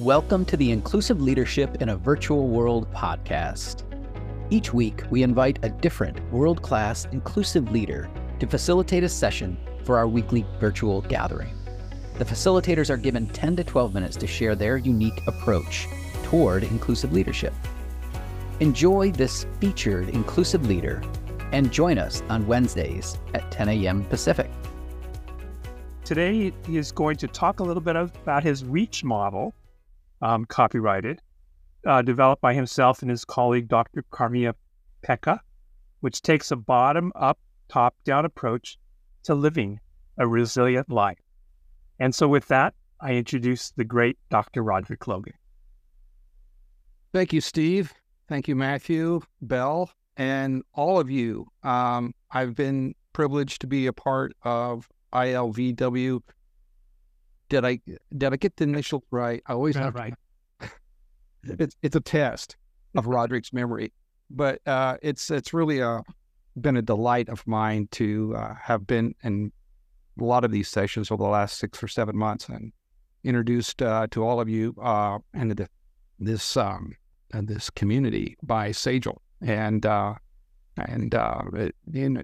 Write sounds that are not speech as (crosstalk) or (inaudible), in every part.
Welcome to the Inclusive Leadership in a Virtual World podcast. Each week, we invite a different world class inclusive leader to facilitate a session for our weekly virtual gathering. The facilitators are given 10 to 12 minutes to share their unique approach toward inclusive leadership. Enjoy this featured inclusive leader and join us on Wednesdays at 10 a.m. Pacific. Today, he is going to talk a little bit about his REACH model um, copyrighted, uh, developed by himself and his colleague, Dr. Camea Peca, which takes a bottom up, top down approach to living a resilient life. And so, with that, I introduce the great Dr. Roderick Logan. Thank you, Steve. Thank you, Matthew, Bell, and all of you. Um, I've been privileged to be a part of ILVW did I did I get the initial right? I always have right. (laughs) it's it's a test of Roderick's memory, but uh, it's it's really a been a delight of mine to uh, have been in a lot of these sessions over the last six or seven months and introduced uh, to all of you uh, and the, this um, this community by Sajal and uh, and uh, it,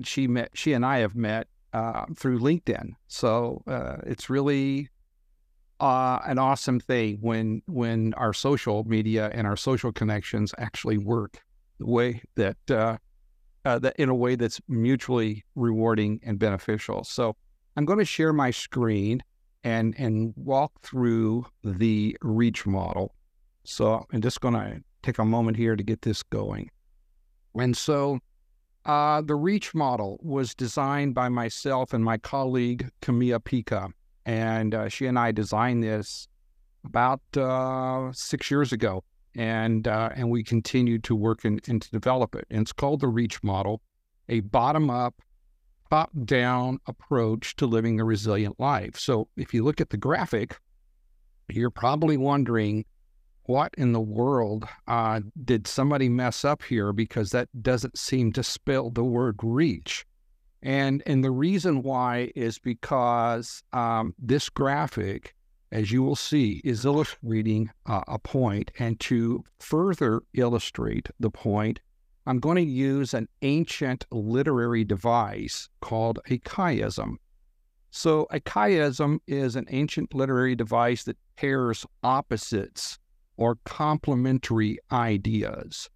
she met she and I have met uh, through LinkedIn. So uh, it's really uh, an awesome thing when when our social media and our social connections actually work the way that uh, uh, that in a way that's mutually rewarding and beneficial. So I'm going to share my screen and and walk through the reach model. So I'm just going to take a moment here to get this going. And so uh, the reach model was designed by myself and my colleague Camea Peca and uh, she and I designed this about uh, six years ago, and uh, and we continued to work and to develop it. And it's called the Reach Model, a bottom-up, top-down approach to living a resilient life. So if you look at the graphic, you're probably wondering. What in the world uh, did somebody mess up here? Because that doesn't seem to spell the word reach. And and the reason why is because um, this graphic, as you will see, is illustrating uh, a point. And to further illustrate the point, I'm going to use an ancient literary device called a chiasm. So a chiasm is an ancient literary device that pairs opposites or complementary ideas.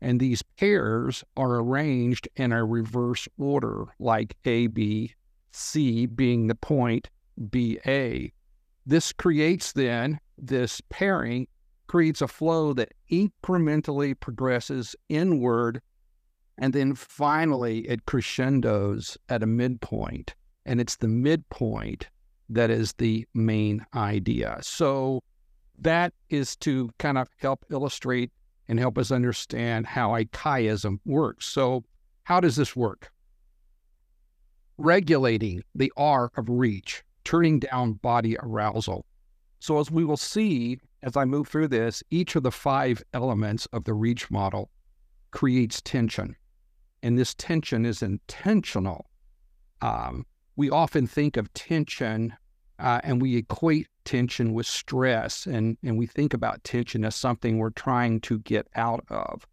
And these pairs are arranged in a reverse order, like A, B, C being the point B, A. This creates then, this pairing creates a flow that incrementally progresses inward and then finally it crescendos at a midpoint. And it's the midpoint that is the main idea. So that is to kind of help illustrate and help us understand how chiasm works. So, how does this work? Regulating the R of reach, turning down body arousal. So, as we will see as I move through this, each of the five elements of the reach model creates tension. And this tension is intentional. Um, we often think of tension uh, and we equate tension with stress, and, and we think about tension as something we're trying to get out of.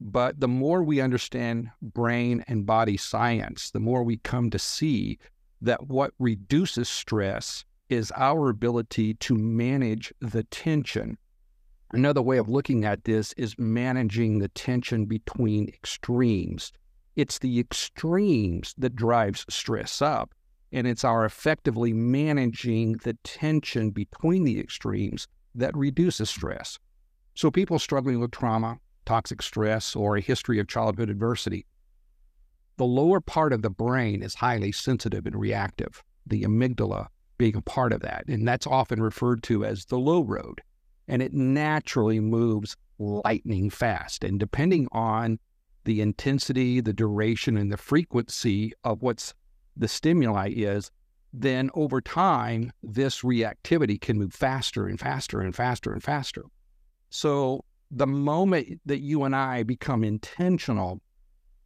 But the more we understand brain and body science, the more we come to see that what reduces stress is our ability to manage the tension. Another way of looking at this is managing the tension between extremes. It's the extremes that drives stress up and it's our effectively managing the tension between the extremes that reduces stress. So, people struggling with trauma, toxic stress, or a history of childhood adversity, the lower part of the brain is highly sensitive and reactive, the amygdala being a part of that. And that's often referred to as the low road. And it naturally moves lightning fast. And depending on the intensity, the duration, and the frequency of what's the stimuli is, then over time, this reactivity can move faster and faster and faster and faster. So the moment that you and I become intentional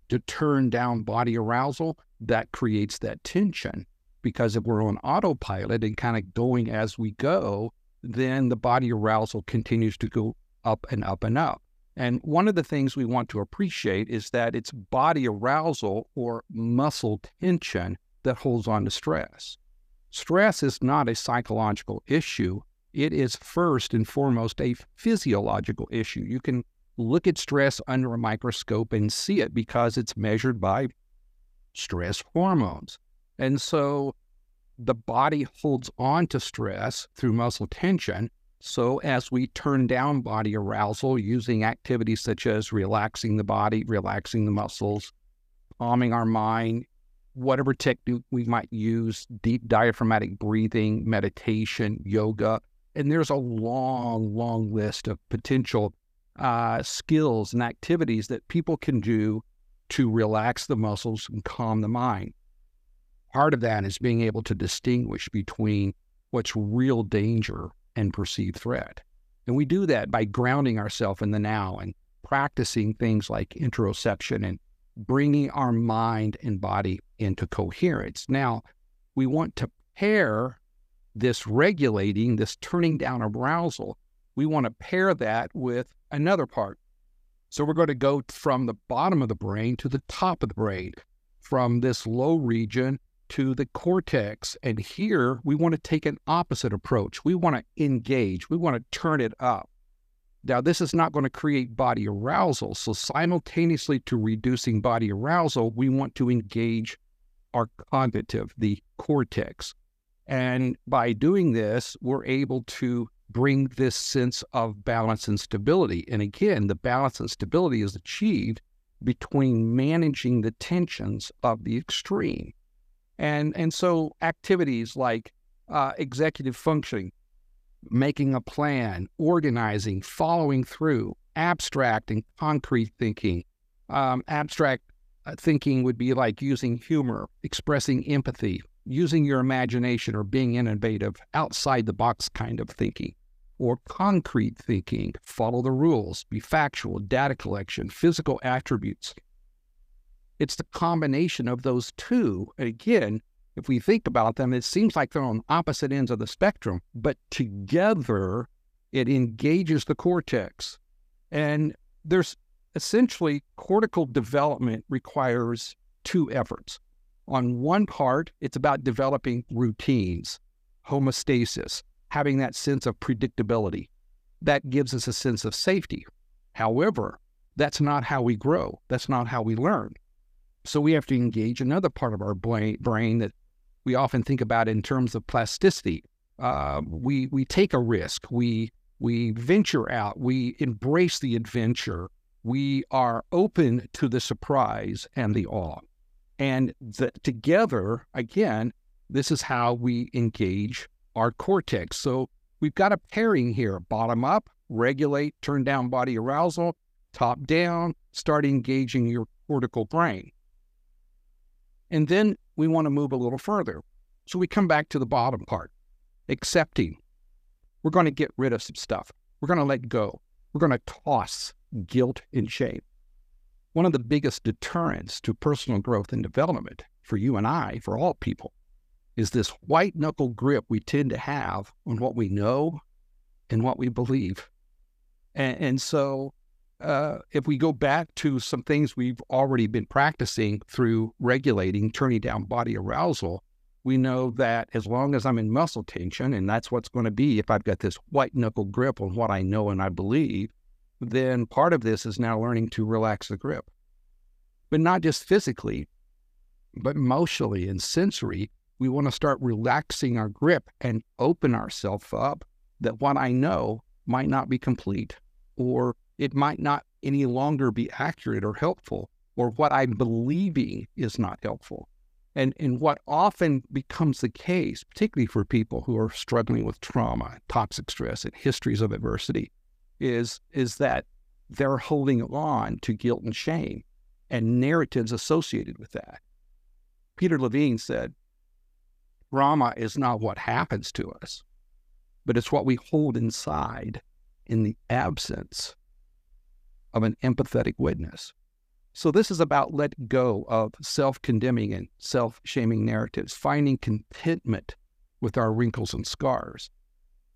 to turn down body arousal, that creates that tension. Because if we're on autopilot and kind of going as we go, then the body arousal continues to go up and up and up. And one of the things we want to appreciate is that it's body arousal or muscle tension that holds on to stress. Stress is not a psychological issue. It is first and foremost a physiological issue. You can look at stress under a microscope and see it because it's measured by stress hormones. And so the body holds on to stress through muscle tension. So as we turn down body arousal using activities such as relaxing the body, relaxing the muscles, calming our mind, whatever technique we might use, deep diaphragmatic breathing, meditation, yoga, and there's a long, long list of potential uh, skills and activities that people can do to relax the muscles and calm the mind. Part of that is being able to distinguish between what's real danger and perceived threat. And we do that by grounding ourselves in the now and practicing things like interoception and bringing our mind and body into coherence. Now, we want to pair this regulating, this turning down arousal, we want to pair that with another part. So we're going to go from the bottom of the brain to the top of the brain, from this low region to the cortex. And here we want to take an opposite approach. We want to engage, we want to turn it up. Now, this is not going to create body arousal. So, simultaneously to reducing body arousal, we want to engage our cognitive, the cortex. And by doing this, we're able to bring this sense of balance and stability. And again, the balance and stability is achieved between managing the tensions of the extreme. And, and so activities like uh, executive functioning, making a plan, organizing, following through, abstract and concrete thinking. Um, abstract Uh, thinking would be like using humor, expressing empathy, using your imagination or being innovative, outside the box kind of thinking, or concrete thinking, follow the rules, be factual, data collection, physical attributes. It's the combination of those two. And again, if we think about them, it seems like they're on opposite ends of the spectrum, but together it engages the cortex. And there's essentially cortical development requires two efforts. On one part, it's about developing routines, homeostasis, having that sense of predictability. That gives us a sense of safety. However, that's not how we grow. That's not how we learn. So we have to engage another part of our brain that we often think about in terms of plasticity. Uh, we we take a risk. We we venture out. We embrace the adventure. We are open to the surprise and the awe. And the, together, again, this is how we engage our cortex. So we've got a pairing here bottom up, regulate, turn down body arousal, top down, start engaging your cortical brain. And then we want to move a little further. So we come back to the bottom part accepting. We're going to get rid of some stuff. We're going to let go. We're going to toss guilt and shame one of the biggest deterrents to personal growth and development for you and I, for all people, is this white knuckle grip we tend to have on what we know and what we believe. And, and so, uh, if we go back to some things we've already been practicing through regulating, turning down body arousal, we know that as long as I'm in muscle tension, and that's what's going to be if I've got this white knuckle grip on what I know and I believe, then part of this is now learning to relax the grip. But not just physically, but emotionally and sensory. We want to start relaxing our grip and open ourselves up that what I know might not be complete, or it might not any longer be accurate or helpful, or what I'm believing is not helpful. And, and what often becomes the case, particularly for people who are struggling with trauma, toxic stress, and histories of adversity, is is that they're holding on to guilt and shame and narratives associated with that. Peter Levine said, Trauma is not what happens to us, but it's what we hold inside in the absence of an empathetic witness. So, this is about let go of self condemning and self shaming narratives, finding contentment with our wrinkles and scars,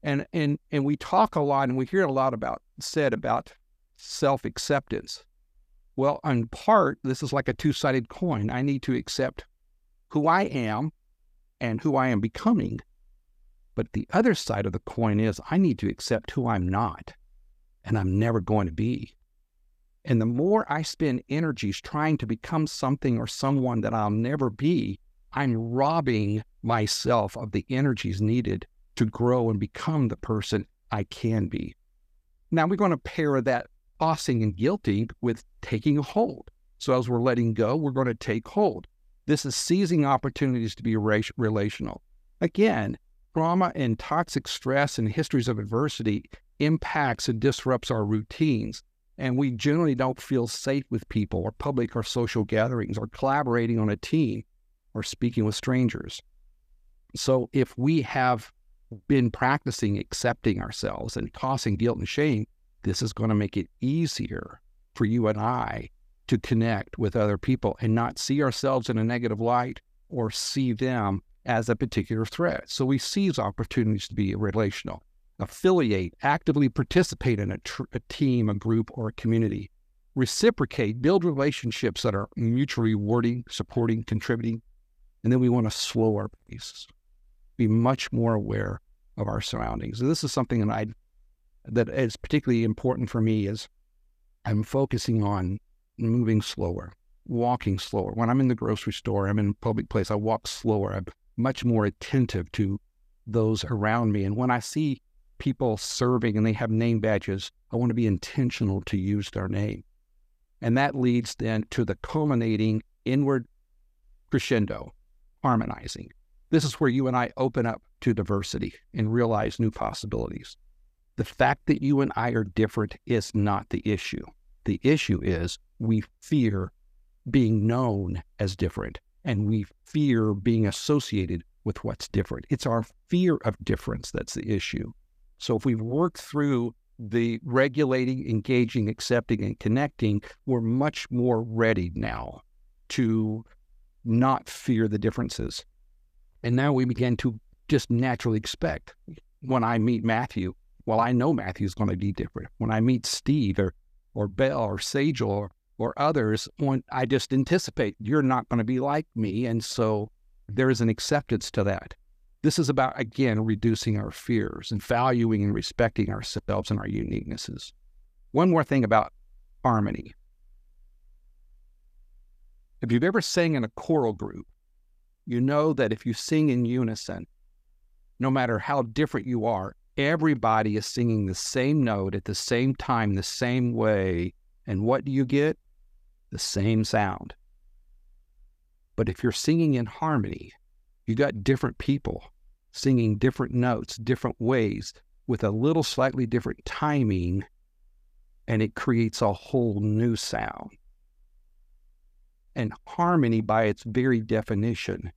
And and and we talk a lot and we hear a lot about said about self-acceptance. Well, in part, this is like a two-sided coin. I need to accept who I am and who I am becoming. But the other side of the coin is I need to accept who I'm not and I'm never going to be. And the more I spend energies trying to become something or someone that I'll never be, I'm robbing myself of the energies needed to grow and become the person I can be. Now we're going to pair that tossing and guilting with taking hold. So as we're letting go, we're going to take hold. This is seizing opportunities to be relational. Again, trauma and toxic stress and histories of adversity impacts and disrupts our routines and we generally don't feel safe with people or public or social gatherings or collaborating on a team or speaking with strangers. So if we have been practicing accepting ourselves and tossing guilt and shame, this is going to make it easier for you and I to connect with other people and not see ourselves in a negative light or see them as a particular threat. So we seize opportunities to be relational affiliate, actively participate in a, tr- a team, a group, or a community, reciprocate, build relationships that are mutually rewarding, supporting, contributing. And then we want to slow our pace, be much more aware of our surroundings. And this is something that I that is particularly important for me is I'm focusing on moving slower, walking slower. When I'm in the grocery store, I'm in a public place, I walk slower. I'm much more attentive to those around me. And when I see people serving and they have name badges, I want to be intentional to use their name. And that leads then to the culminating inward crescendo, harmonizing. This is where you and I open up to diversity and realize new possibilities. The fact that you and I are different is not the issue. The issue is we fear being known as different and we fear being associated with what's different. It's our fear of difference that's the issue. So if we work through the regulating, engaging, accepting, and connecting, we're much more ready now to not fear the differences. And now we begin to just naturally expect when I meet Matthew, well, I know Matthew's going to be different. When I meet Steve or, or Bell or Sage or, or others, when I just anticipate you're not going to be like me. And so there is an acceptance to that. This is about, again, reducing our fears and valuing and respecting ourselves and our uniquenesses. One more thing about harmony. If you've ever sang in a choral group, you know that if you sing in unison, no matter how different you are, everybody is singing the same note at the same time, the same way. And what do you get? The same sound. But if you're singing in harmony, you got different people singing different notes, different ways, with a little slightly different timing, and it creates a whole new sound. And harmony, by its very definition,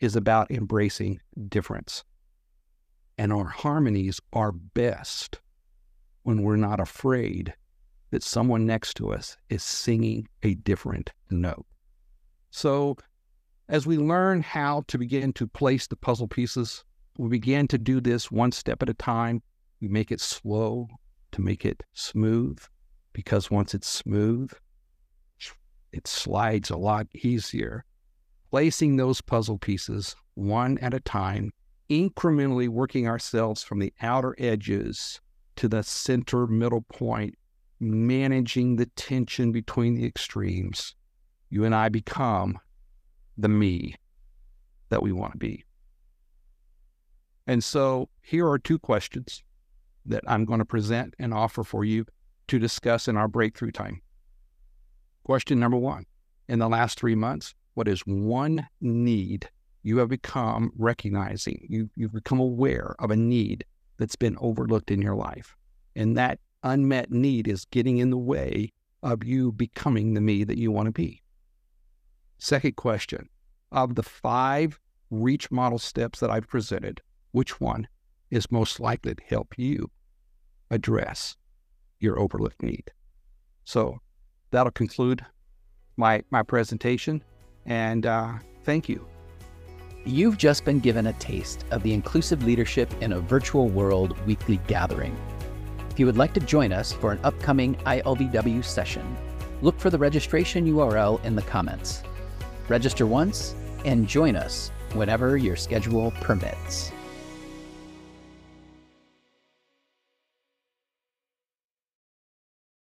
is about embracing difference. And our harmonies are best when we're not afraid that someone next to us is singing a different note. So as we learn how to begin to place the puzzle pieces, we begin to do this one step at a time. We make it slow to make it smooth because once it's smooth, it slides a lot easier. Placing those puzzle pieces one at a time, incrementally working ourselves from the outer edges to the center middle point, managing the tension between the extremes, you and I become the me that we want to be. And so here are two questions that I'm going to present and offer for you to discuss in our breakthrough time. Question number one In the last three months, what is one need you have become recognizing? You, you've become aware of a need that's been overlooked in your life. And that unmet need is getting in the way of you becoming the me that you want to be. Second question Of the five reach model steps that I've presented, which one is most likely to help you address your overlooked need. So that'll conclude my, my presentation. And uh, thank you. You've just been given a taste of the Inclusive Leadership in a Virtual World weekly gathering. If you would like to join us for an upcoming ILVW session, look for the registration URL in the comments. Register once and join us whenever your schedule permits.